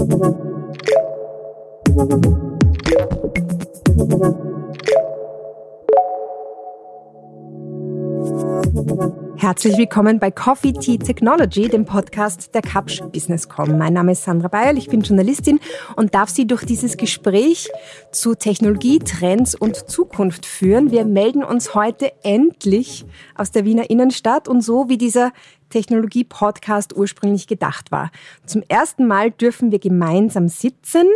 Thank you. Herzlich willkommen bei Coffee Tea Technology, dem Podcast der Kapsch Businesscom. Mein Name ist Sandra Bayerl, ich bin Journalistin und darf Sie durch dieses Gespräch zu Technologie, Trends und Zukunft führen. Wir melden uns heute endlich aus der Wiener Innenstadt und so wie dieser Technologie-Podcast ursprünglich gedacht war. Zum ersten Mal dürfen wir gemeinsam sitzen,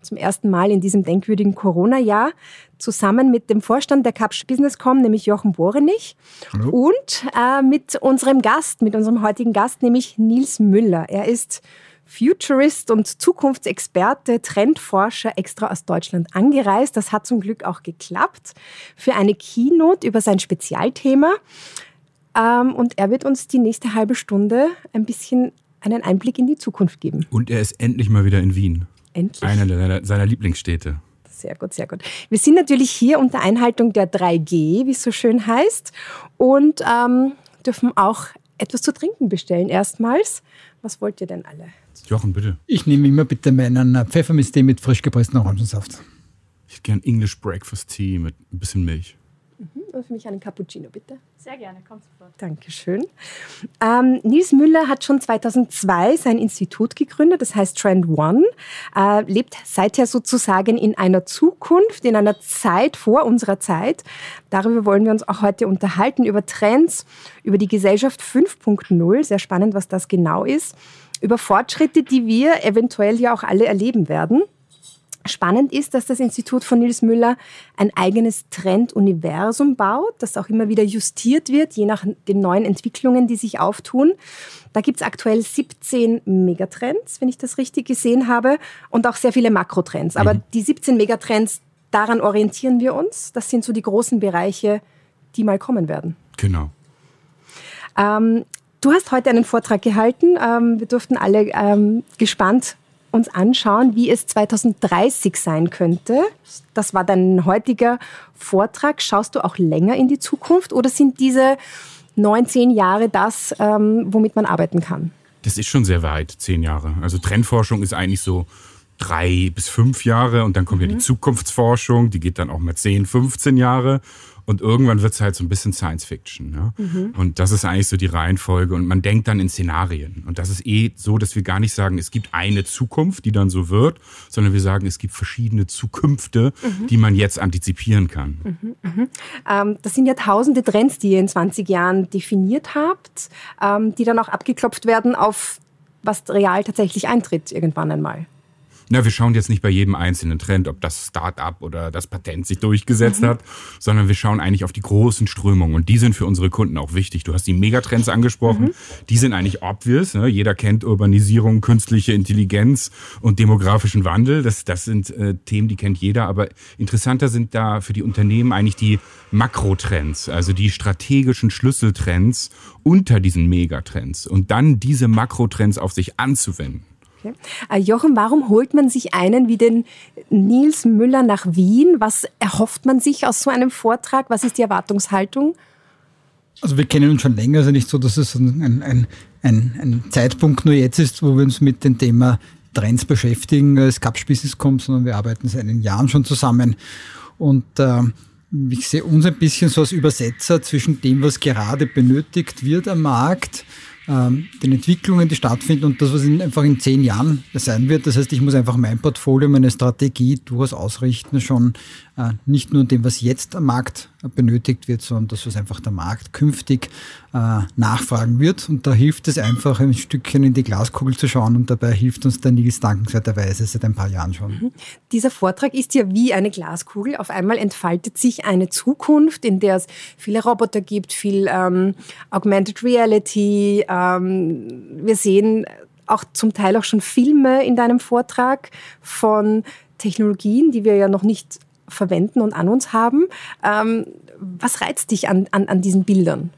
zum ersten Mal in diesem denkwürdigen Corona-Jahr, zusammen mit dem Vorstand der Capsch Businesscom, nämlich Jochen Borenich, Hallo. und äh, mit unserem Gast, mit unserem heutigen Gast, nämlich Nils Müller. Er ist Futurist und Zukunftsexperte, Trendforscher extra aus Deutschland angereist. Das hat zum Glück auch geklappt für eine Keynote über sein Spezialthema. Ähm, und er wird uns die nächste halbe Stunde ein bisschen einen Einblick in die Zukunft geben. Und er ist endlich mal wieder in Wien. Endlich. Einer seiner Lieblingsstädte. Sehr gut, sehr gut. Wir sind natürlich hier unter Einhaltung der 3G, wie es so schön heißt, und ähm, dürfen auch etwas zu trinken bestellen erstmals. Was wollt ihr denn alle? Jochen, bitte. Ich nehme immer bitte meinen Pfefferminztee mit frisch gepresstem Orangensaft. Ich hätte gern English Breakfast Tea mit ein bisschen Milch. Und für mich einen Cappuccino, bitte. Sehr gerne, kommt sofort. Dankeschön. Ähm, Nils Müller hat schon 2002 sein Institut gegründet, das heißt Trend One, äh, lebt seither sozusagen in einer Zukunft, in einer Zeit vor unserer Zeit. Darüber wollen wir uns auch heute unterhalten, über Trends, über die Gesellschaft 5.0, sehr spannend, was das genau ist, über Fortschritte, die wir eventuell ja auch alle erleben werden. Spannend ist, dass das Institut von Nils Müller ein eigenes Trenduniversum baut, das auch immer wieder justiert wird, je nach den neuen Entwicklungen, die sich auftun. Da gibt es aktuell 17 Megatrends, wenn ich das richtig gesehen habe, und auch sehr viele Makrotrends. Aber mhm. die 17 Megatrends, daran orientieren wir uns. Das sind so die großen Bereiche, die mal kommen werden. Genau. Ähm, du hast heute einen Vortrag gehalten. Ähm, wir durften alle ähm, gespannt uns anschauen, wie es 2030 sein könnte. Das war dein heutiger Vortrag. Schaust du auch länger in die Zukunft oder sind diese 19 Jahre das, ähm, womit man arbeiten kann? Das ist schon sehr weit, zehn Jahre. Also Trendforschung ist eigentlich so drei bis fünf Jahre und dann kommt mhm. ja die mhm. Zukunftsforschung, die geht dann auch mal 10, 15 Jahre und irgendwann wird es halt so ein bisschen Science Fiction. Ne? Mhm. Und das ist eigentlich so die Reihenfolge. Und man denkt dann in Szenarien. Und das ist eh so, dass wir gar nicht sagen, es gibt eine Zukunft, die dann so wird, sondern wir sagen, es gibt verschiedene Zukünfte, mhm. die man jetzt antizipieren kann. Mhm. mhm. Ähm, das sind ja tausende Trends, die ihr in 20 Jahren definiert habt, ähm, die dann auch abgeklopft werden auf was real tatsächlich eintritt irgendwann einmal. Na, wir schauen jetzt nicht bei jedem einzelnen Trend, ob das Start-up oder das Patent sich durchgesetzt mhm. hat, sondern wir schauen eigentlich auf die großen Strömungen und die sind für unsere Kunden auch wichtig. Du hast die Megatrends angesprochen, mhm. die sind eigentlich obvious. Ne? Jeder kennt Urbanisierung, künstliche Intelligenz und demografischen Wandel. Das, das sind äh, Themen, die kennt jeder, aber interessanter sind da für die Unternehmen eigentlich die Makrotrends, also die strategischen Schlüsseltrends unter diesen Megatrends und dann diese Makrotrends auf sich anzuwenden. Okay. Äh, Jochen, warum holt man sich einen wie den Nils Müller nach Wien? Was erhofft man sich aus so einem Vortrag? Was ist die Erwartungshaltung? Also wir kennen uns schon länger, also nicht so, dass es ein, ein, ein, ein Zeitpunkt nur jetzt ist, wo wir uns mit dem Thema Trends beschäftigen als Cup Business kommt, sondern wir arbeiten seit einigen Jahren schon zusammen. Und äh, ich sehe uns ein bisschen so als Übersetzer zwischen dem, was gerade benötigt wird am Markt ähm, den Entwicklungen, die stattfinden und das, was in, einfach in zehn Jahren sein wird. Das heißt, ich muss einfach mein Portfolio, meine Strategie durchaus ausrichten, schon äh, nicht nur dem, was jetzt am Markt benötigt wird, sondern das, was einfach der Markt künftig äh, nachfragen wird. Und da hilft es einfach, ein Stückchen in die Glaskugel zu schauen und dabei hilft uns der Nils dankenswerterweise seit ein paar Jahren schon. Mhm. Dieser Vortrag ist ja wie eine Glaskugel. Auf einmal entfaltet sich eine Zukunft, in der es viele Roboter gibt, viel ähm, Augmented Reality. Ähm, wir sehen auch zum Teil auch schon Filme in deinem Vortrag von Technologien, die wir ja noch nicht verwenden und an uns haben. Ähm, was reizt dich an, an, an diesen Bildern?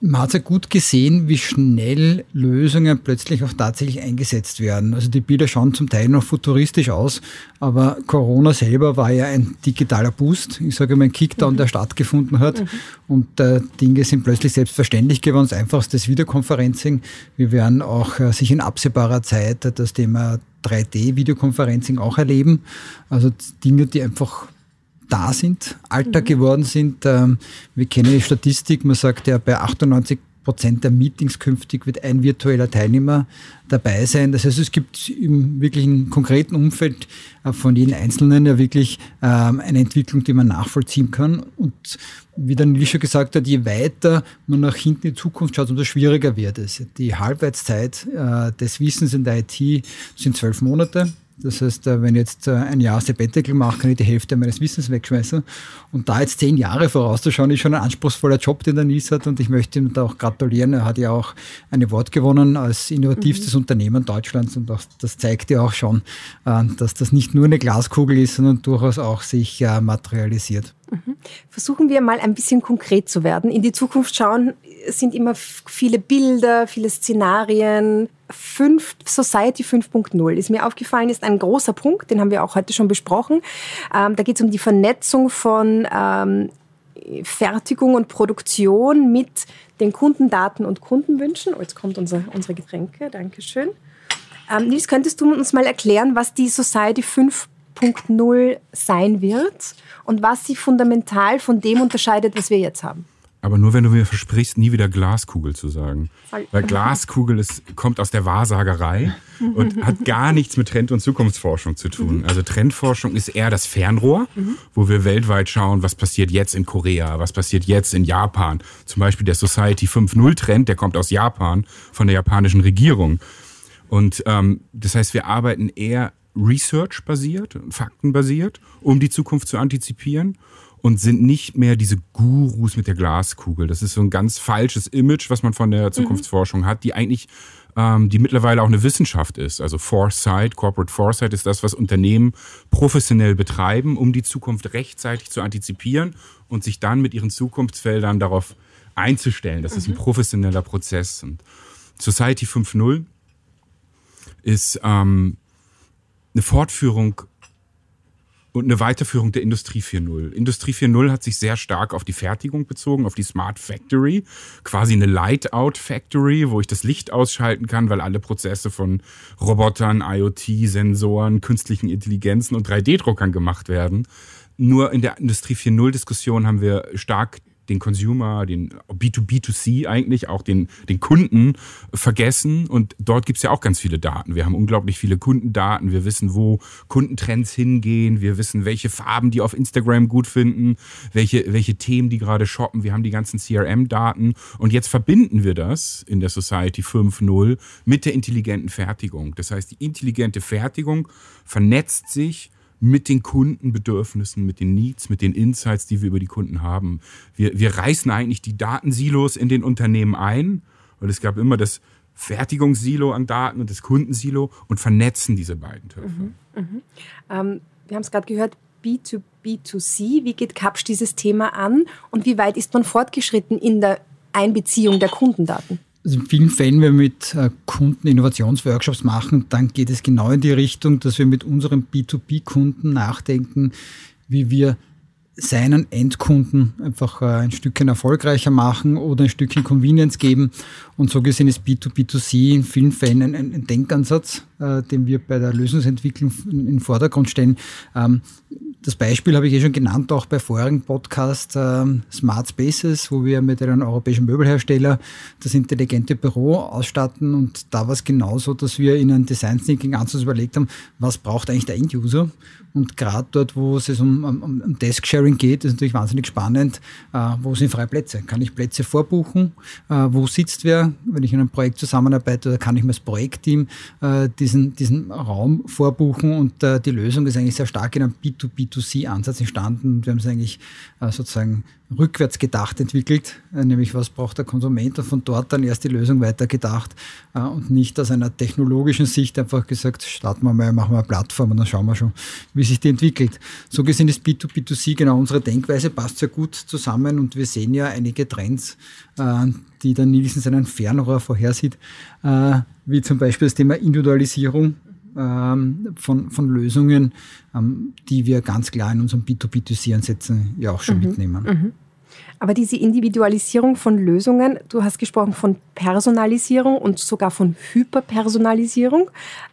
Man hat ja gut gesehen, wie schnell Lösungen plötzlich auch tatsächlich eingesetzt werden. Also die Bilder schauen zum Teil noch futuristisch aus, aber Corona selber war ja ein digitaler Boost. Ich sage mal ein Kickdown, mhm. der stattgefunden hat. Mhm. Und äh, Dinge sind plötzlich selbstverständlich geworden. Das einfachste Videoconferencing. Wir werden auch äh, sich in absehbarer Zeit das Thema 3D-Videoconferencing auch erleben. Also Dinge, die einfach da sind, Alltag mhm. geworden sind. Ähm, wir kennen die Statistik, man sagt ja, bei 98 Prozent der Meetings künftig wird ein virtueller Teilnehmer dabei sein. Das heißt, es gibt im wirklichen konkreten Umfeld äh, von jedem Einzelnen ja wirklich ähm, eine Entwicklung, die man nachvollziehen kann. Und wie der Nils schon gesagt hat, je weiter man nach hinten in die Zukunft schaut, umso schwieriger wird es. Die Halbwertszeit äh, des Wissens in der IT sind zwölf Monate. Das heißt, äh, wenn ich jetzt äh, ein Jahr Sabbatical mache, kann ich die Hälfte meines Wissens wegschmeißen. Und da jetzt zehn Jahre vorauszuschauen, ist schon ein anspruchsvoller Job, den der Nies hat. Und ich möchte ihm da auch gratulieren. Er hat ja auch ein Award gewonnen als innovativstes mhm. Unternehmen Deutschlands. Und auch, das zeigt ja auch schon, äh, dass das nicht nur eine Glaskugel ist, sondern durchaus auch sich materialisiert. Mhm. Versuchen wir mal ein bisschen konkret zu werden. In die Zukunft schauen sind immer viele Bilder, viele Szenarien. Fünf, Society 5.0 ist mir aufgefallen, ist ein großer Punkt, den haben wir auch heute schon besprochen. Ähm, da geht es um die Vernetzung von ähm, Fertigung und Produktion mit den Kundendaten und Kundenwünschen. Oh, jetzt kommt unser, unsere Getränke, Dankeschön. Ähm, Nils, könntest du uns mal erklären, was die Society 5.0 sein wird und was sie fundamental von dem unterscheidet, was wir jetzt haben? Aber nur wenn du mir versprichst, nie wieder Glaskugel zu sagen. Weil Glaskugel ist, kommt aus der Wahrsagerei und hat gar nichts mit Trend- und Zukunftsforschung zu tun. Also Trendforschung ist eher das Fernrohr, wo wir weltweit schauen, was passiert jetzt in Korea, was passiert jetzt in Japan. Zum Beispiel der Society 5.0 Trend, der kommt aus Japan, von der japanischen Regierung. Und ähm, das heißt, wir arbeiten eher research-basiert, faktenbasiert, um die Zukunft zu antizipieren und sind nicht mehr diese Gurus mit der Glaskugel. Das ist so ein ganz falsches Image, was man von der Zukunftsforschung mhm. hat, die eigentlich ähm, die mittlerweile auch eine Wissenschaft ist. Also Foresight, Corporate Foresight ist das, was Unternehmen professionell betreiben, um die Zukunft rechtzeitig zu antizipieren und sich dann mit ihren Zukunftsfeldern darauf einzustellen. Das mhm. ist ein mhm. professioneller Prozess. Und Society 5.0 ist ähm, eine Fortführung und eine Weiterführung der Industrie 4.0. Industrie 4.0 hat sich sehr stark auf die Fertigung bezogen, auf die Smart Factory, quasi eine Light-Out Factory, wo ich das Licht ausschalten kann, weil alle Prozesse von Robotern, IoT, Sensoren, künstlichen Intelligenzen und 3D-Druckern gemacht werden. Nur in der Industrie 4.0 Diskussion haben wir stark den Consumer, den B2B2C eigentlich, auch den, den Kunden vergessen. Und dort gibt es ja auch ganz viele Daten. Wir haben unglaublich viele Kundendaten. Wir wissen, wo Kundentrends hingehen. Wir wissen, welche Farben die auf Instagram gut finden, welche, welche Themen die gerade shoppen. Wir haben die ganzen CRM-Daten. Und jetzt verbinden wir das in der Society 5.0 mit der intelligenten Fertigung. Das heißt, die intelligente Fertigung vernetzt sich mit den Kundenbedürfnissen, mit den Needs, mit den Insights, die wir über die Kunden haben. Wir, wir reißen eigentlich die Datensilos in den Unternehmen ein, weil es gab immer das Fertigungssilo an Daten und das Kundensilo und vernetzen diese beiden Töpfe. Mhm, mh. ähm, wir haben es gerade gehört, B2B2C. Wie geht Kapsch dieses Thema an und wie weit ist man fortgeschritten in der Einbeziehung der Kundendaten? Also in vielen Fällen, wenn wir mit äh, Kunden Innovationsworkshops machen, dann geht es genau in die Richtung, dass wir mit unseren B2B-Kunden nachdenken, wie wir seinen Endkunden einfach äh, ein Stückchen erfolgreicher machen oder ein Stückchen Convenience geben. Und so gesehen ist B2B2C in vielen Fällen ein, ein Denkansatz, äh, den wir bei der Lösungsentwicklung in den Vordergrund stellen. Ähm, das Beispiel habe ich eh schon genannt, auch bei vorigen Podcast ähm, Smart Spaces, wo wir mit einem europäischen Möbelhersteller das intelligente Büro ausstatten. Und da war es genauso, dass wir in einem Design Thinking Ansatz überlegt haben, was braucht eigentlich der End-User? Und gerade dort, wo es um, um, um Desk-Sharing geht, ist natürlich wahnsinnig spannend, äh, wo sind freie Plätze? Kann ich Plätze vorbuchen? Äh, wo sitzt wer? Wenn ich in einem Projekt zusammenarbeite, oder kann ich mir als Projektteam äh, diesen, diesen Raum vorbuchen? Und äh, die Lösung ist eigentlich sehr stark in einem B2B2C-Ansatz entstanden. Wir haben es eigentlich äh, sozusagen rückwärts gedacht entwickelt, äh, nämlich was braucht der Konsument und von dort dann erst die Lösung weitergedacht äh, und nicht aus einer technologischen Sicht einfach gesagt, starten wir mal, machen wir eine Plattform und dann schauen wir schon, wie sich die entwickelt. So gesehen ist B2B2C genau unsere Denkweise, passt sehr gut zusammen und wir sehen ja einige Trends, äh, die der Nils in seinem Fernrohr vorhersieht, wie zum Beispiel das Thema Individualisierung ähm, von, von Lösungen, ähm, die wir ganz klar in unserem B2B2C-Ansätzen ja auch schon mhm. mitnehmen. Mhm. Aber diese Individualisierung von Lösungen, du hast gesprochen von Personalisierung und sogar von Hyperpersonalisierung.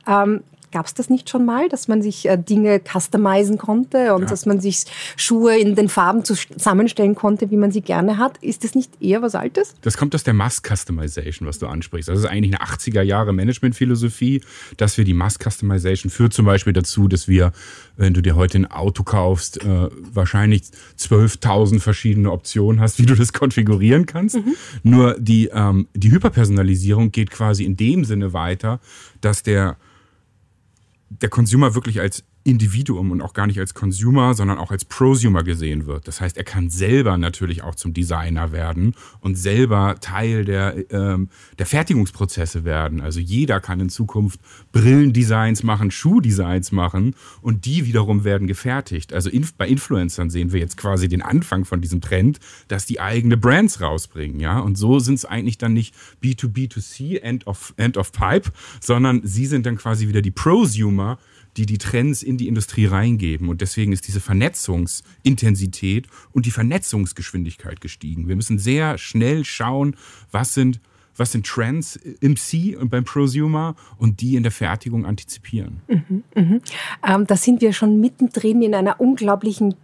Ähm, Gab es das nicht schon mal, dass man sich äh, Dinge customizen konnte und ja. dass man sich Schuhe in den Farben zusammenstellen konnte, wie man sie gerne hat? Ist das nicht eher was Altes? Das kommt aus der Mass-Customization, was du ansprichst. Das ist eigentlich eine 80er Jahre Management-Philosophie, dass wir die Mass-Customization führt zum Beispiel dazu, dass wir, wenn du dir heute ein Auto kaufst, äh, wahrscheinlich 12.000 verschiedene Optionen hast, wie du das konfigurieren kannst. Mhm. Nur die, ähm, die Hyperpersonalisierung geht quasi in dem Sinne weiter, dass der, der Consumer wirklich als Individuum und auch gar nicht als Consumer, sondern auch als Prosumer gesehen wird. Das heißt, er kann selber natürlich auch zum Designer werden und selber Teil der, ähm, der Fertigungsprozesse werden. Also jeder kann in Zukunft Brillendesigns machen, Schuhdesigns machen und die wiederum werden gefertigt. Also in, bei Influencern sehen wir jetzt quasi den Anfang von diesem Trend, dass die eigene Brands rausbringen, ja. Und so sind es eigentlich dann nicht B2B2C, End of, End of Pipe, sondern sie sind dann quasi wieder die Prosumer, die die Trends in die Industrie reingeben. Und deswegen ist diese Vernetzungsintensität und die Vernetzungsgeschwindigkeit gestiegen. Wir müssen sehr schnell schauen, was sind, was sind Trends im C und beim Prosumer und die in der Fertigung antizipieren. Mhm, mh. ähm, da sind wir schon mittendrin in einer unglaublichen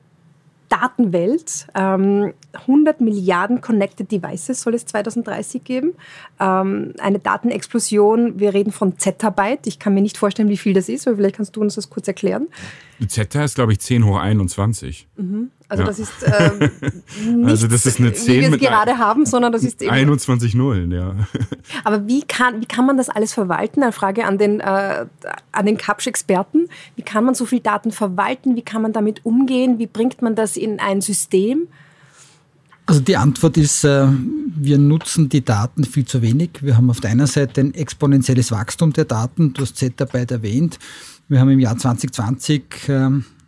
Datenwelt. Ähm, 100 Milliarden Connected Devices soll es 2030 geben. Ähm, eine Datenexplosion, wir reden von Zettabyte. Ich kann mir nicht vorstellen, wie viel das ist, aber vielleicht kannst du uns das kurz erklären. Zeta ist, glaube ich, 10 hoch 21. Mhm. Also ja. das ist äh, nicht, also das ist eine 10 wie wir es gerade haben, sondern das ist eben 21 Nullen, ja. Aber wie kann, wie kann man das alles verwalten? Eine Frage an den, äh, an den Kapsch-Experten. Wie kann man so viel Daten verwalten? Wie kann man damit umgehen? Wie bringt man das in ein System? Also die Antwort ist, äh, wir nutzen die Daten viel zu wenig. Wir haben auf der einen Seite ein exponentielles Wachstum der Daten. Du hast Zettabyte erwähnt. Wir haben im Jahr 2020 jetzt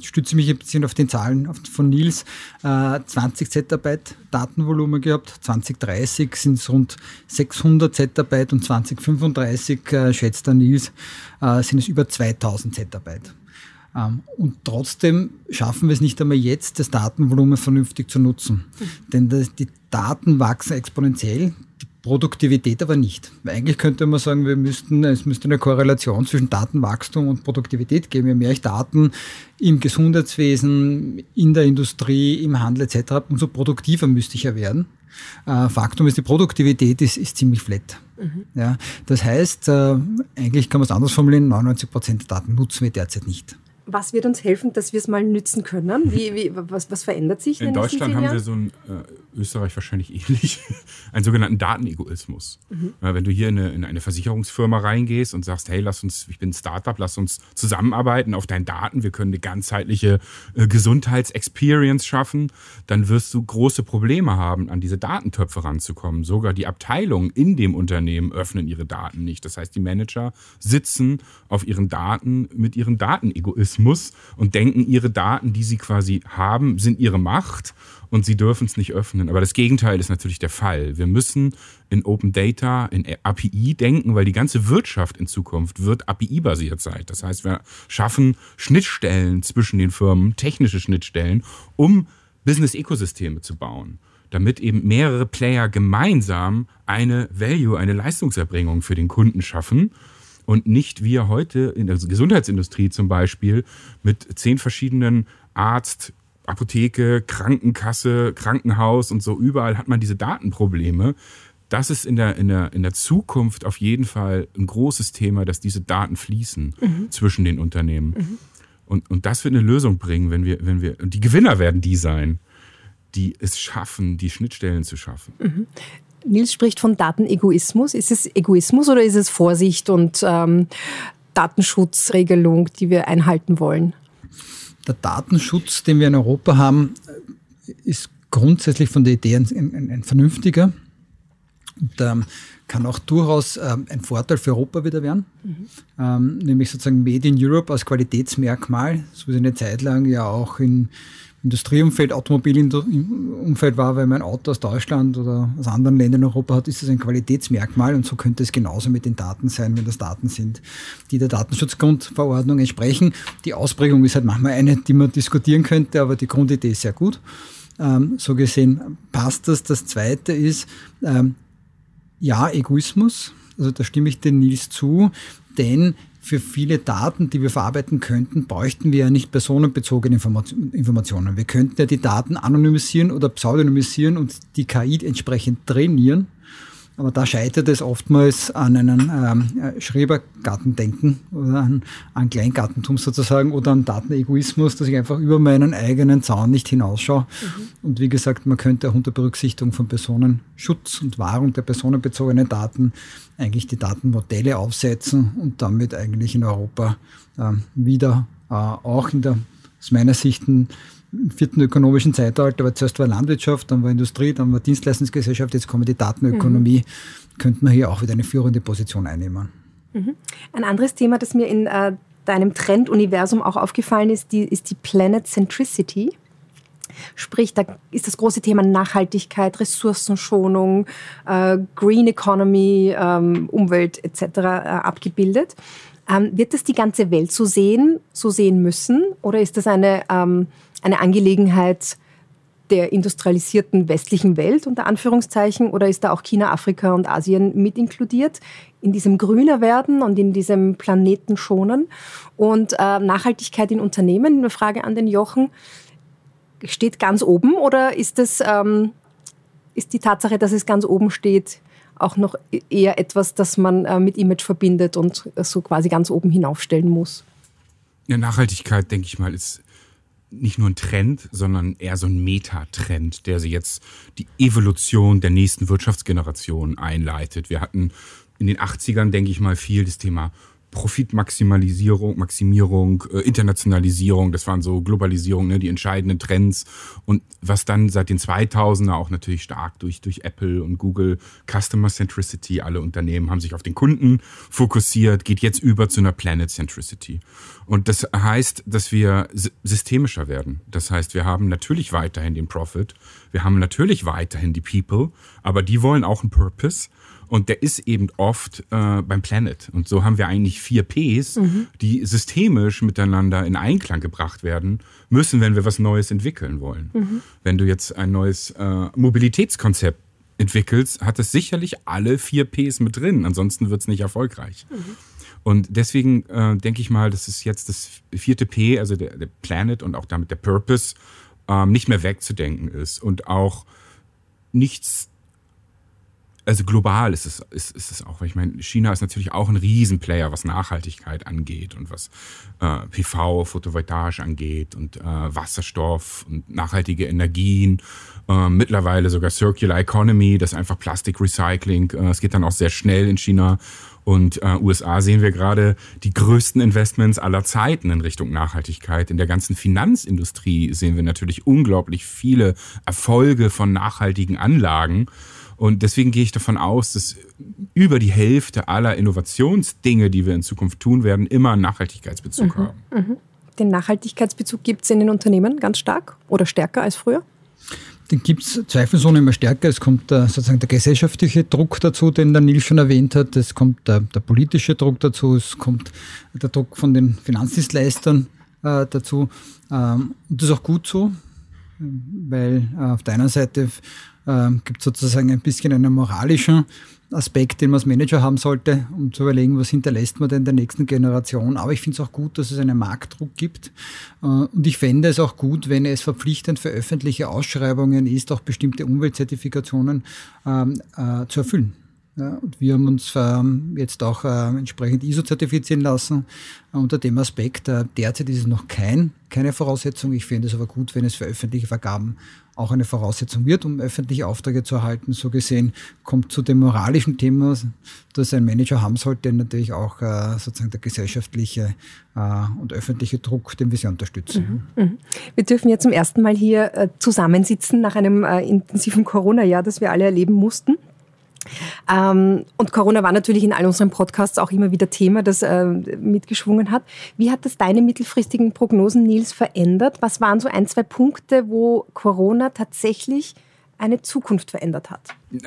stütze ich mich ein bisschen auf den Zahlen von Nils, 20 äh, Zettabyte Datenvolumen gehabt, 2030 sind es rund 600 Zettabyte und 2035, äh, schätzt der Nils, äh, sind es über 2000 Zettabyte. Ähm, und trotzdem schaffen wir es nicht einmal jetzt, das Datenvolumen vernünftig zu nutzen. Mhm. Denn die Daten wachsen exponentiell. Produktivität aber nicht. Eigentlich könnte man sagen, wir müssten, es müsste eine Korrelation zwischen Datenwachstum und Produktivität geben. Je mehr ich Daten im Gesundheitswesen, in der Industrie, im Handel etc. habe, umso produktiver müsste ich ja werden. Äh, Faktum ist, die Produktivität ist, ist ziemlich flat. Mhm. Ja, das heißt, äh, eigentlich kann man es anders formulieren, 99 Prozent der Daten nutzen wir derzeit nicht was wird uns helfen, dass wir es mal nützen können? Wie, wie, was, was verändert sich? In, in Deutschland haben wir so ein, äh, Österreich wahrscheinlich ähnlich, einen sogenannten Datenegoismus. Mhm. Äh, wenn du hier in eine, in eine, Versicherungsfirma reingehst und sagst, hey, lass uns, ich bin ein Startup, lass uns zusammenarbeiten auf deinen Daten, wir können eine ganzheitliche äh, Gesundheitsexperience schaffen, dann wirst du große Probleme haben, an diese Datentöpfe ranzukommen. Sogar die Abteilungen in dem Unternehmen öffnen ihre Daten nicht. Das heißt, die Manager sitzen auf ihren Daten mit ihrem Datenegoismus muss und denken, ihre Daten, die sie quasi haben, sind ihre Macht und sie dürfen es nicht öffnen. Aber das Gegenteil ist natürlich der Fall. Wir müssen in Open Data, in API denken, weil die ganze Wirtschaft in Zukunft wird API-basiert sein. Das heißt, wir schaffen Schnittstellen zwischen den Firmen, technische Schnittstellen, um Business-Ökosysteme zu bauen damit eben mehrere Player gemeinsam eine Value, eine Leistungserbringung für den Kunden schaffen und nicht wir heute in der Gesundheitsindustrie zum Beispiel mit zehn verschiedenen Arzt, Apotheke, Krankenkasse, Krankenhaus und so überall hat man diese Datenprobleme. Das ist in der, in der, in der Zukunft auf jeden Fall ein großes Thema, dass diese Daten fließen mhm. zwischen den Unternehmen. Mhm. Und, und das wird eine Lösung bringen, wenn wir, wenn wir, und die Gewinner werden die sein, die es schaffen, die Schnittstellen zu schaffen. Mhm. Nils spricht von Datenegoismus. Ist es Egoismus oder ist es Vorsicht und ähm, Datenschutzregelung, die wir einhalten wollen? Der Datenschutz, den wir in Europa haben, ist grundsätzlich von der Idee ein, ein, ein vernünftiger und ähm, kann auch durchaus ähm, ein Vorteil für Europa wieder werden. Mhm. Ähm, nämlich sozusagen Made in Europe als Qualitätsmerkmal, so wie es eine Zeit lang ja auch in Industrieumfeld, Automobilumfeld war, weil man ein Auto aus Deutschland oder aus anderen Ländern in Europa hat, ist das ein Qualitätsmerkmal und so könnte es genauso mit den Daten sein, wenn das Daten sind, die der Datenschutzgrundverordnung entsprechen. Die Ausprägung ist halt manchmal eine, die man diskutieren könnte, aber die Grundidee ist sehr gut. Ähm, so gesehen passt das. Das Zweite ist, ähm, ja, Egoismus, also da stimme ich den Nils zu, denn für viele Daten, die wir verarbeiten könnten, bräuchten wir ja nicht personenbezogene Informationen. Wir könnten ja die Daten anonymisieren oder pseudonymisieren und die KI entsprechend trainieren. Aber da scheitert es oftmals an einem ähm, Schrebergartendenken oder an, an Kleingartentum sozusagen oder an Datenegoismus, dass ich einfach über meinen eigenen Zaun nicht hinausschaue. Mhm. Und wie gesagt, man könnte auch unter Berücksichtigung von Personenschutz und Wahrung der personenbezogenen Daten eigentlich die Datenmodelle aufsetzen und damit eigentlich in Europa äh, wieder äh, auch in der, aus meiner Sicht, ein vierten ökonomischen Zeitalter, weil zuerst war Landwirtschaft, dann war Industrie, dann war Dienstleistungsgesellschaft, jetzt kommt die Datenökonomie, mhm. könnte man hier auch wieder eine führende Position einnehmen. Mhm. Ein anderes Thema, das mir in äh, deinem Trenduniversum auch aufgefallen ist, die, ist die Planet Centricity. Sprich, da ist das große Thema Nachhaltigkeit, Ressourcenschonung, äh, Green Economy, ähm, Umwelt etc. Äh, abgebildet. Ähm, wird das die ganze Welt so sehen, so sehen müssen? Oder ist das eine ähm, eine Angelegenheit der industrialisierten westlichen Welt unter Anführungszeichen oder ist da auch China, Afrika und Asien mit inkludiert in diesem grüner werden und in diesem Planeten schonen und äh, Nachhaltigkeit in Unternehmen? Eine Frage an den Jochen steht ganz oben oder ist es ähm, ist die Tatsache, dass es ganz oben steht, auch noch eher etwas, das man äh, mit Image verbindet und so quasi ganz oben hinaufstellen muss? Ja, Nachhaltigkeit, denke ich mal, ist nicht nur ein Trend, sondern eher so ein Metatrend, der sie jetzt die Evolution der nächsten Wirtschaftsgeneration einleitet. Wir hatten in den 80ern, denke ich mal, viel das Thema Profitmaximalisierung, Maximierung, äh, Internationalisierung, das waren so Globalisierung, ne, die entscheidenden Trends. Und was dann seit den 2000er auch natürlich stark durch, durch Apple und Google, Customer Centricity, alle Unternehmen haben sich auf den Kunden fokussiert, geht jetzt über zu einer Planet Centricity. Und das heißt, dass wir systemischer werden. Das heißt, wir haben natürlich weiterhin den Profit, wir haben natürlich weiterhin die People, aber die wollen auch einen Purpose. Und der ist eben oft äh, beim Planet. Und so haben wir eigentlich vier Ps, mhm. die systemisch miteinander in Einklang gebracht werden müssen, wenn wir was Neues entwickeln wollen. Mhm. Wenn du jetzt ein neues äh, Mobilitätskonzept entwickelst, hat es sicherlich alle vier Ps mit drin. Ansonsten wird es nicht erfolgreich. Mhm. Und deswegen äh, denke ich mal, dass es jetzt das vierte P, also der, der Planet und auch damit der Purpose, ähm, nicht mehr wegzudenken ist und auch nichts also global ist es, ist, ist es auch, weil ich meine, China ist natürlich auch ein Riesenplayer, was Nachhaltigkeit angeht und was äh, PV, Photovoltaisch angeht und äh, Wasserstoff und nachhaltige Energien, äh, mittlerweile sogar Circular Economy, das einfach Plastikrecycling, äh, es geht dann auch sehr schnell in China und äh, USA sehen wir gerade die größten Investments aller Zeiten in Richtung Nachhaltigkeit. In der ganzen Finanzindustrie sehen wir natürlich unglaublich viele Erfolge von nachhaltigen Anlagen. Und deswegen gehe ich davon aus, dass über die Hälfte aller Innovationsdinge, die wir in Zukunft tun werden, immer einen Nachhaltigkeitsbezug mhm. haben. Mhm. Den Nachhaltigkeitsbezug gibt es in den Unternehmen ganz stark oder stärker als früher? Den gibt es zweifelsohne immer stärker. Es kommt der, sozusagen der gesellschaftliche Druck dazu, den der Nils schon erwähnt hat. Es kommt der, der politische Druck dazu. Es kommt der Druck von den Finanzdienstleistern äh, dazu. Ähm, und das ist auch gut so, weil äh, auf der einen Seite ähm, gibt sozusagen ein bisschen einen moralischen Aspekt, den man als Manager haben sollte, um zu überlegen, was hinterlässt man denn der nächsten Generation. Aber ich finde es auch gut, dass es einen Marktdruck gibt. Äh, und ich fände es auch gut, wenn es verpflichtend für öffentliche Ausschreibungen ist, auch bestimmte Umweltzertifikationen ähm, äh, zu erfüllen. Ja, und wir haben uns ähm, jetzt auch äh, entsprechend ISO-zertifizieren lassen äh, unter dem Aspekt. Äh, derzeit ist es noch kein, keine Voraussetzung. Ich finde es aber gut, wenn es für öffentliche Vergaben auch eine Voraussetzung wird, um öffentliche Aufträge zu erhalten. So gesehen kommt zu dem moralischen Thema, das ein Manager haben sollte, natürlich auch äh, sozusagen der gesellschaftliche äh, und öffentliche Druck, den wir sehr unterstützen. Mhm. Mhm. Wir dürfen ja zum ersten Mal hier äh, zusammensitzen nach einem äh, intensiven Corona-Jahr, das wir alle erleben mussten. Ähm, und Corona war natürlich in all unseren Podcasts auch immer wieder Thema, das äh, mitgeschwungen hat. Wie hat das deine mittelfristigen Prognosen, Nils, verändert? Was waren so ein, zwei Punkte, wo Corona tatsächlich eine Zukunft verändert hat?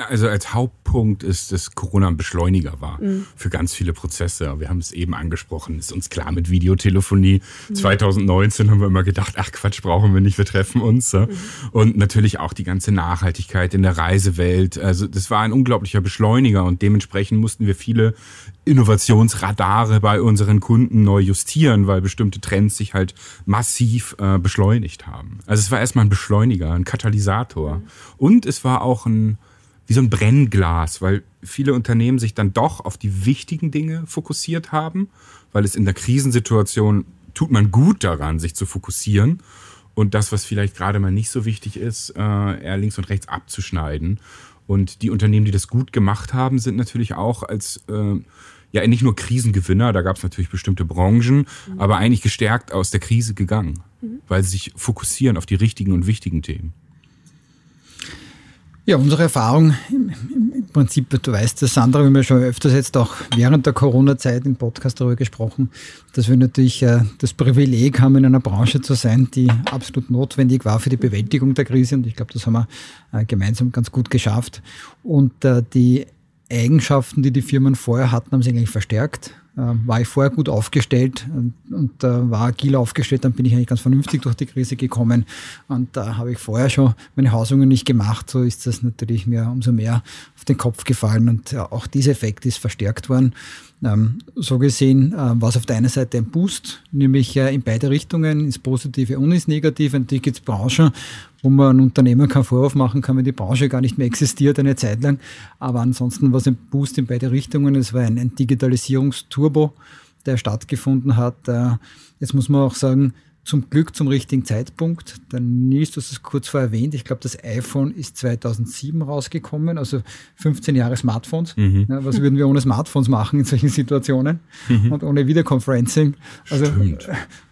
Also als Hauptpunkt ist, dass Corona ein Beschleuniger war mhm. für ganz viele Prozesse. Wir haben es eben angesprochen, ist uns klar mit Videotelefonie. Mhm. 2019 haben wir immer gedacht, ach Quatsch, brauchen wir nicht, wir treffen uns. Mhm. Und natürlich auch die ganze Nachhaltigkeit in der Reisewelt. Also das war ein unglaublicher Beschleuniger und dementsprechend mussten wir viele Innovationsradare bei unseren Kunden neu justieren, weil bestimmte Trends sich halt massiv äh, beschleunigt haben. Also es war erstmal ein Beschleuniger, ein Katalysator. Mhm. Und es war auch ein wie so ein Brennglas, weil viele Unternehmen sich dann doch auf die wichtigen Dinge fokussiert haben, weil es in der Krisensituation tut man gut daran, sich zu fokussieren und das, was vielleicht gerade mal nicht so wichtig ist, äh, eher links und rechts abzuschneiden. Und die Unternehmen, die das gut gemacht haben, sind natürlich auch als äh, ja nicht nur Krisengewinner, da gab es natürlich bestimmte Branchen, mhm. aber eigentlich gestärkt aus der Krise gegangen, mhm. weil sie sich fokussieren auf die richtigen und wichtigen Themen. Ja, unsere Erfahrung im, Prinzip, du weißt das, Sandra, wir haben ja schon öfters jetzt auch während der Corona-Zeit im Podcast darüber gesprochen, dass wir natürlich äh, das Privileg haben, in einer Branche zu sein, die absolut notwendig war für die Bewältigung der Krise. Und ich glaube, das haben wir äh, gemeinsam ganz gut geschafft. Und äh, die Eigenschaften, die die Firmen vorher hatten, haben sich eigentlich verstärkt. Äh, war ich vorher gut aufgestellt und, und äh, war agil aufgestellt, dann bin ich eigentlich ganz vernünftig durch die Krise gekommen. Und da habe ich vorher schon meine Hausungen nicht gemacht. So ist das natürlich mir umso mehr auf den Kopf gefallen. Und ja, auch dieser Effekt ist verstärkt worden. Ähm, so gesehen äh, war es auf der einen Seite ein Boost, nämlich äh, in beide Richtungen, ins Positive und ins Negative. Natürlich gibt es Branchen, wo man einem Unternehmer keinen Vorwurf machen kann, wenn die Branche gar nicht mehr existiert eine Zeit lang. Aber ansonsten war es ein Boost in beide Richtungen. Es war ein, ein Digitalisierungsturbo, der stattgefunden hat. Äh, jetzt muss man auch sagen, zum Glück zum richtigen Zeitpunkt. Der Nils, du hast es kurz vorher erwähnt, ich glaube, das iPhone ist 2007 rausgekommen, also 15 Jahre Smartphones. Mhm. Ja, was würden wir ohne Smartphones machen in solchen Situationen mhm. und ohne Videoconferencing? Also, Stimmt.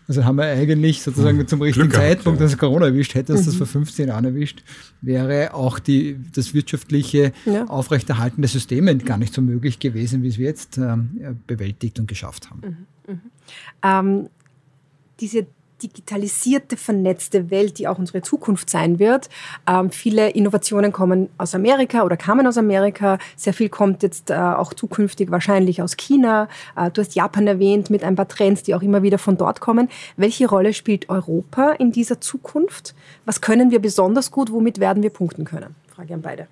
also haben wir eigentlich sozusagen zum richtigen Glück Zeitpunkt, gehabt, ja. dass Corona erwischt hätte, dass mhm. das vor 15 Jahren erwischt, wäre auch die, das wirtschaftliche ja. Aufrechterhalten der Systeme gar nicht so möglich gewesen, wie es wir jetzt ähm, bewältigt und geschafft haben. Mhm. Mhm. Ähm, diese digitalisierte, vernetzte Welt, die auch unsere Zukunft sein wird. Ähm, viele Innovationen kommen aus Amerika oder kamen aus Amerika. Sehr viel kommt jetzt äh, auch zukünftig wahrscheinlich aus China. Äh, du hast Japan erwähnt mit ein paar Trends, die auch immer wieder von dort kommen. Welche Rolle spielt Europa in dieser Zukunft? Was können wir besonders gut? Womit werden wir punkten können? Frage an beide.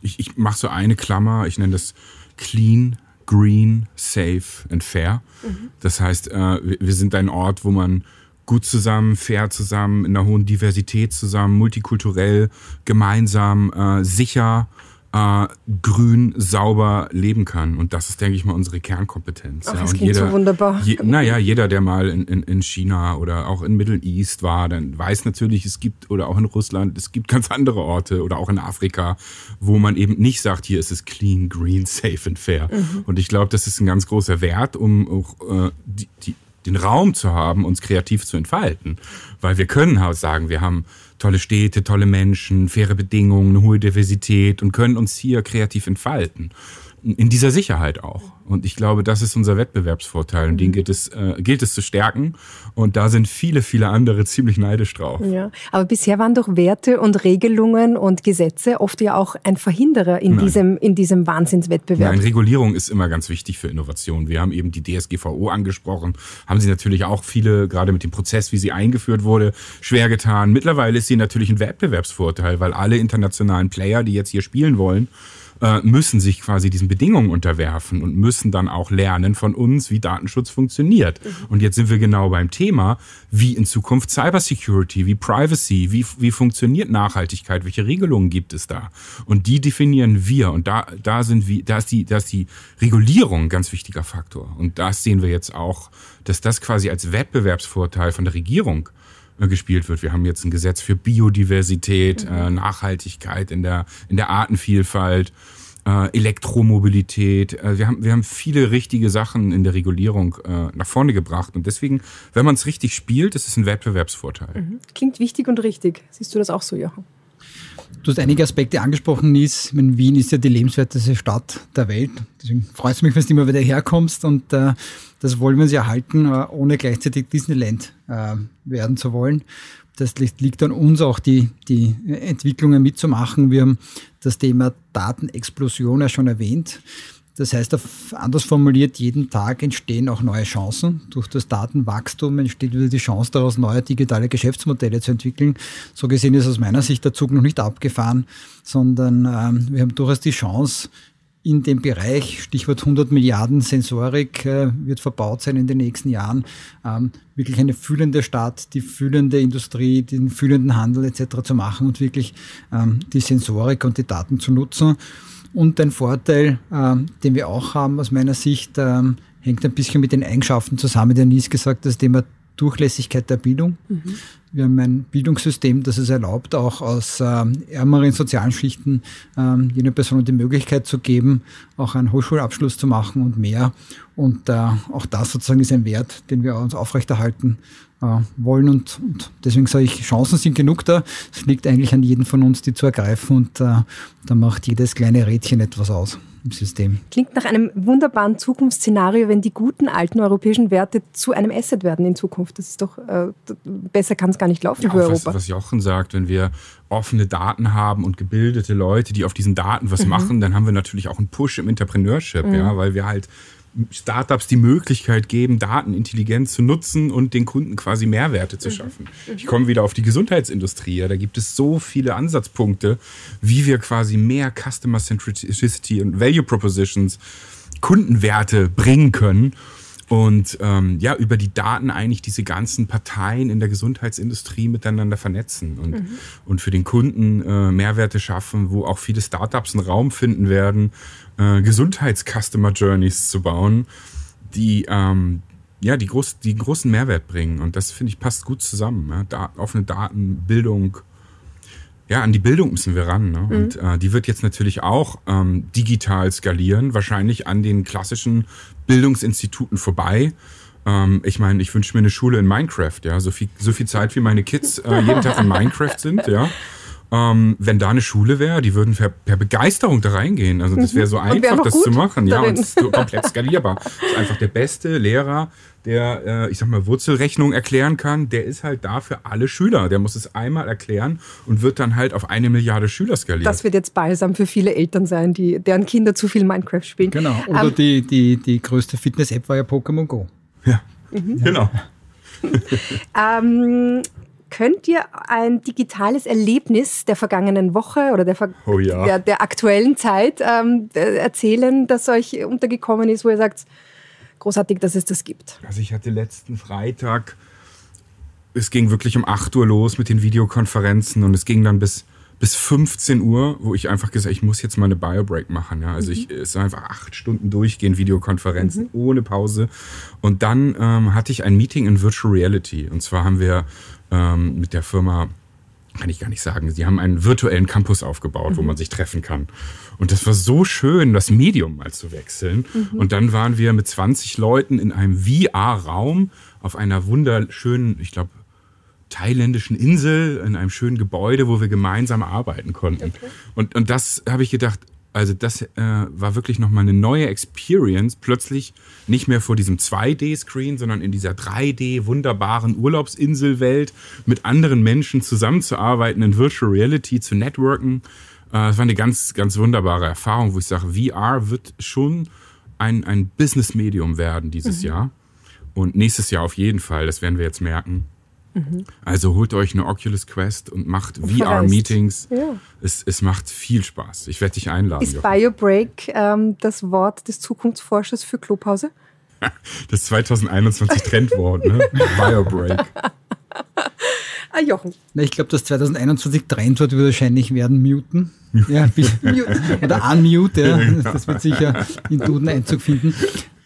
Ich, ich mache so eine Klammer. Ich nenne das Clean, Green, Safe and Fair. Mhm. Das heißt, äh, wir sind ein Ort, wo man gut zusammen, fair zusammen, in einer hohen Diversität zusammen, multikulturell, gemeinsam, äh, sicher, äh, grün, sauber leben kann. Und das ist, denke ich mal, unsere Kernkompetenz. Ach, das ja. Und jeder, so wunderbar. Je, naja, jeder, der mal in, in, in China oder auch in Middle East war, dann weiß natürlich, es gibt, oder auch in Russland, es gibt ganz andere Orte oder auch in Afrika, wo man eben nicht sagt, hier ist es clean, green, safe and fair. Mhm. Und ich glaube, das ist ein ganz großer Wert, um auch äh, die, die den Raum zu haben, uns kreativ zu entfalten. Weil wir können halt sagen, wir haben tolle Städte, tolle Menschen, faire Bedingungen, eine hohe Diversität und können uns hier kreativ entfalten in dieser Sicherheit auch. Und ich glaube, das ist unser Wettbewerbsvorteil und den gilt es, äh, gilt es zu stärken. Und da sind viele, viele andere ziemlich neidisch drauf. Ja, aber bisher waren doch Werte und Regelungen und Gesetze oft ja auch ein Verhinderer in, diesem, in diesem Wahnsinnswettbewerb. Nein, Regulierung ist immer ganz wichtig für Innovation. Wir haben eben die DSGVO angesprochen, haben sie natürlich auch viele, gerade mit dem Prozess, wie sie eingeführt wurde, schwer getan. Mittlerweile ist sie natürlich ein Wettbewerbsvorteil, weil alle internationalen Player, die jetzt hier spielen wollen, äh, müssen sich quasi diesen Bedingungen unterwerfen und müssen dann auch lernen von uns, wie Datenschutz funktioniert. Mhm. Und jetzt sind wir genau beim Thema, wie in Zukunft Cybersecurity, wie Privacy, wie, wie funktioniert Nachhaltigkeit, welche Regelungen gibt es da? Und die definieren wir. Und da, da sind wir, da ist die, da ist die Regulierung ein ganz wichtiger Faktor. Und das sehen wir jetzt auch, dass das quasi als Wettbewerbsvorteil von der Regierung gespielt wird. Wir haben jetzt ein Gesetz für Biodiversität, mhm. äh, Nachhaltigkeit in der, in der Artenvielfalt, äh, Elektromobilität. Äh, wir, haben, wir haben viele richtige Sachen in der Regulierung äh, nach vorne gebracht. Und deswegen, wenn man es richtig spielt, ist es ein Wettbewerbsvorteil. Mhm. Klingt wichtig und richtig. Siehst du das auch so, Jochen? Du hast einige Aspekte angesprochen, Nies. Wien ist ja die lebenswerteste Stadt der Welt. Deswegen freut es mich, wenn du immer wieder herkommst. Und äh, das wollen wir uns erhalten, äh, ohne gleichzeitig Disneyland äh, werden zu wollen. das liegt an uns auch, die, die Entwicklungen mitzumachen. Wir haben das Thema Datenexplosion ja schon erwähnt. Das heißt, anders formuliert, jeden Tag entstehen auch neue Chancen. Durch das Datenwachstum entsteht wieder die Chance daraus, neue digitale Geschäftsmodelle zu entwickeln. So gesehen ist aus meiner Sicht der Zug noch nicht abgefahren, sondern ähm, wir haben durchaus die Chance, in dem Bereich, Stichwort 100 Milliarden Sensorik äh, wird verbaut sein in den nächsten Jahren, ähm, wirklich eine fühlende Stadt, die fühlende Industrie, den fühlenden Handel etc. zu machen und wirklich ähm, die Sensorik und die Daten zu nutzen. Und ein Vorteil, ähm, den wir auch haben aus meiner Sicht, ähm, hängt ein bisschen mit den Eigenschaften zusammen. Der Nies gesagt, das Thema Durchlässigkeit der Bildung. Mhm. Wir haben ein Bildungssystem, das es erlaubt, auch aus ähm, ärmeren sozialen Schichten ähm, jene Personen die Möglichkeit zu geben, auch einen Hochschulabschluss zu machen und mehr. Und äh, auch das sozusagen ist ein Wert, den wir uns aufrechterhalten äh, wollen. Und, und, deswegen sage ich, Chancen sind genug da. Es liegt eigentlich an jedem von uns, die zu ergreifen. Und äh, da macht jedes kleine Rädchen etwas aus im System. Klingt nach einem wunderbaren Zukunftsszenario, wenn die guten alten europäischen Werte zu einem Asset werden in Zukunft. Das ist doch äh, besser kann es gar nicht laufen ja, für Europa. Was, was Jochen sagt, wenn wir offene Daten haben und gebildete Leute, die auf diesen Daten was mhm. machen, dann haben wir natürlich auch einen Push im Entrepreneurship, mhm. ja, weil wir halt Startups die Möglichkeit geben, Daten intelligent zu nutzen und den Kunden quasi Mehrwerte zu mhm. schaffen. Ich komme wieder auf die Gesundheitsindustrie. Da gibt es so viele Ansatzpunkte, wie wir quasi mehr Customer Centricity und Value Propositions, Kundenwerte bringen können und ähm, ja, über die Daten eigentlich diese ganzen Parteien in der Gesundheitsindustrie miteinander vernetzen und, mhm. und für den Kunden äh, Mehrwerte schaffen, wo auch viele Startups einen Raum finden werden, äh, Gesundheits-Customer Journeys zu bauen, die ähm, ja, die, groß, die großen Mehrwert bringen. Und das, finde ich, passt gut zusammen. Ja? Da, offene Daten, Bildung, ja, an die Bildung müssen wir ran. Ne? Mhm. Und äh, die wird jetzt natürlich auch ähm, digital skalieren, wahrscheinlich an den klassischen Bildungsinstituten vorbei. Ähm, ich meine, ich wünsche mir eine Schule in Minecraft, ja, so viel, so viel Zeit wie meine Kids äh, jeden Tag in Minecraft sind, ja. Ähm, wenn da eine Schule wäre, die würden per, per, Begeisterung da reingehen. Also das wäre so einfach, das zu machen. Ja, und ist komplett skalierbar. Das ist einfach der beste Lehrer, der, äh, ich sag mal, Wurzelrechnung erklären kann. Der ist halt da für alle Schüler. Der muss es einmal erklären und wird dann halt auf eine Milliarde Schüler skaliert. Das wird jetzt balsam für viele Eltern sein, die, deren Kinder zu viel Minecraft spielen. Genau. Oder ähm, die, die, die größte Fitness-App war ja Pokémon Go. Ja, mhm. genau. ähm, Könnt ihr ein digitales Erlebnis der vergangenen Woche oder der, oh ja. der, der, aktuellen Zeit ähm, erzählen, das euch untergekommen ist, wo ihr sagt, großartig, dass es das gibt? Also ich hatte letzten Freitag, es ging wirklich um 8 Uhr los mit den Videokonferenzen und es ging dann bis, bis 15 Uhr, wo ich einfach gesagt habe, ich muss jetzt mal eine Biobreak machen. Ja? Also mhm. ich, es war einfach acht Stunden durchgehend Videokonferenzen mhm. ohne Pause. Und dann ähm, hatte ich ein Meeting in Virtual Reality. Und zwar haben wir ähm, mit der Firma, kann ich gar nicht sagen, sie haben einen virtuellen Campus aufgebaut, mhm. wo man sich treffen kann. Und das war so schön, das Medium mal zu wechseln. Mhm. Und dann waren wir mit 20 Leuten in einem VR-Raum auf einer wunderschönen, ich glaube, thailändischen Insel in einem schönen Gebäude, wo wir gemeinsam arbeiten konnten. Okay. Und, und das habe ich gedacht, also das äh, war wirklich nochmal eine neue Experience, plötzlich nicht mehr vor diesem 2D-Screen, sondern in dieser 3D wunderbaren Urlaubsinselwelt mit anderen Menschen zusammenzuarbeiten, in Virtual Reality zu networken. Äh, das war eine ganz, ganz wunderbare Erfahrung, wo ich sage, VR wird schon ein, ein Business-Medium werden dieses mhm. Jahr. Und nächstes Jahr auf jeden Fall, das werden wir jetzt merken. Mhm. Also holt euch eine Oculus Quest und macht VR-Meetings. Ja. Es, es macht viel Spaß. Ich werde dich einladen. Ist BioBreak ähm, das Wort des Zukunftsforschers für Klopause? Das 2021 Trendwort, ne? BioBreak. Ah, Jochen. Na, ich glaube, das 2021 Trendwort wird wahrscheinlich werden muten. Ja, oder unmute, ja. Das wird sicher in Duden Einzug finden.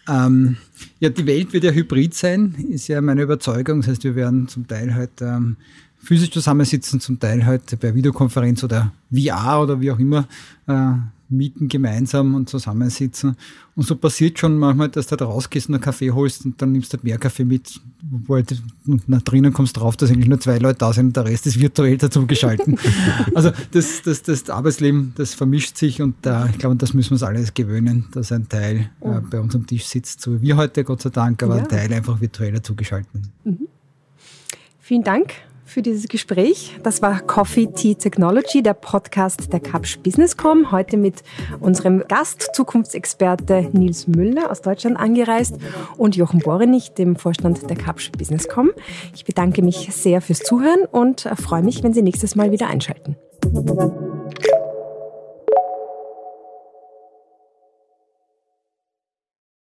Ähm, ja, die Welt wird ja hybrid sein, ist ja meine Überzeugung. Das heißt, wir werden zum Teil halt ähm, physisch zusammensitzen, zum Teil halt bei Videokonferenz oder VR oder wie auch immer äh, mieten gemeinsam und zusammensitzen. Und so passiert schon manchmal, dass du da rausgehst und einen Kaffee holst und dann nimmst du mehr Kaffee mit, wo halt nach drinnen kommst drauf, dass eigentlich nur zwei Leute da sind und der Rest ist virtuell dazu geschalten. also das, das, das Arbeitsleben, das vermischt sich und äh, ich glaube, das müssen wir uns alles gewöhnen, dass ein Teil äh, oh. bei uns am Tisch sitzt, so wie wir heute, Gott sei Dank, aber ja. ein Teil einfach virtuell dazu geschalten. Mhm. Vielen Dank für dieses Gespräch. Das war Coffee Tea Technology, der Podcast der Kapsch Businesscom. Heute mit unserem Gast, Zukunftsexperte Nils Müller aus Deutschland angereist und Jochen Borenich, dem Vorstand der Kapsch Businesscom. Ich bedanke mich sehr fürs Zuhören und freue mich, wenn Sie nächstes Mal wieder einschalten.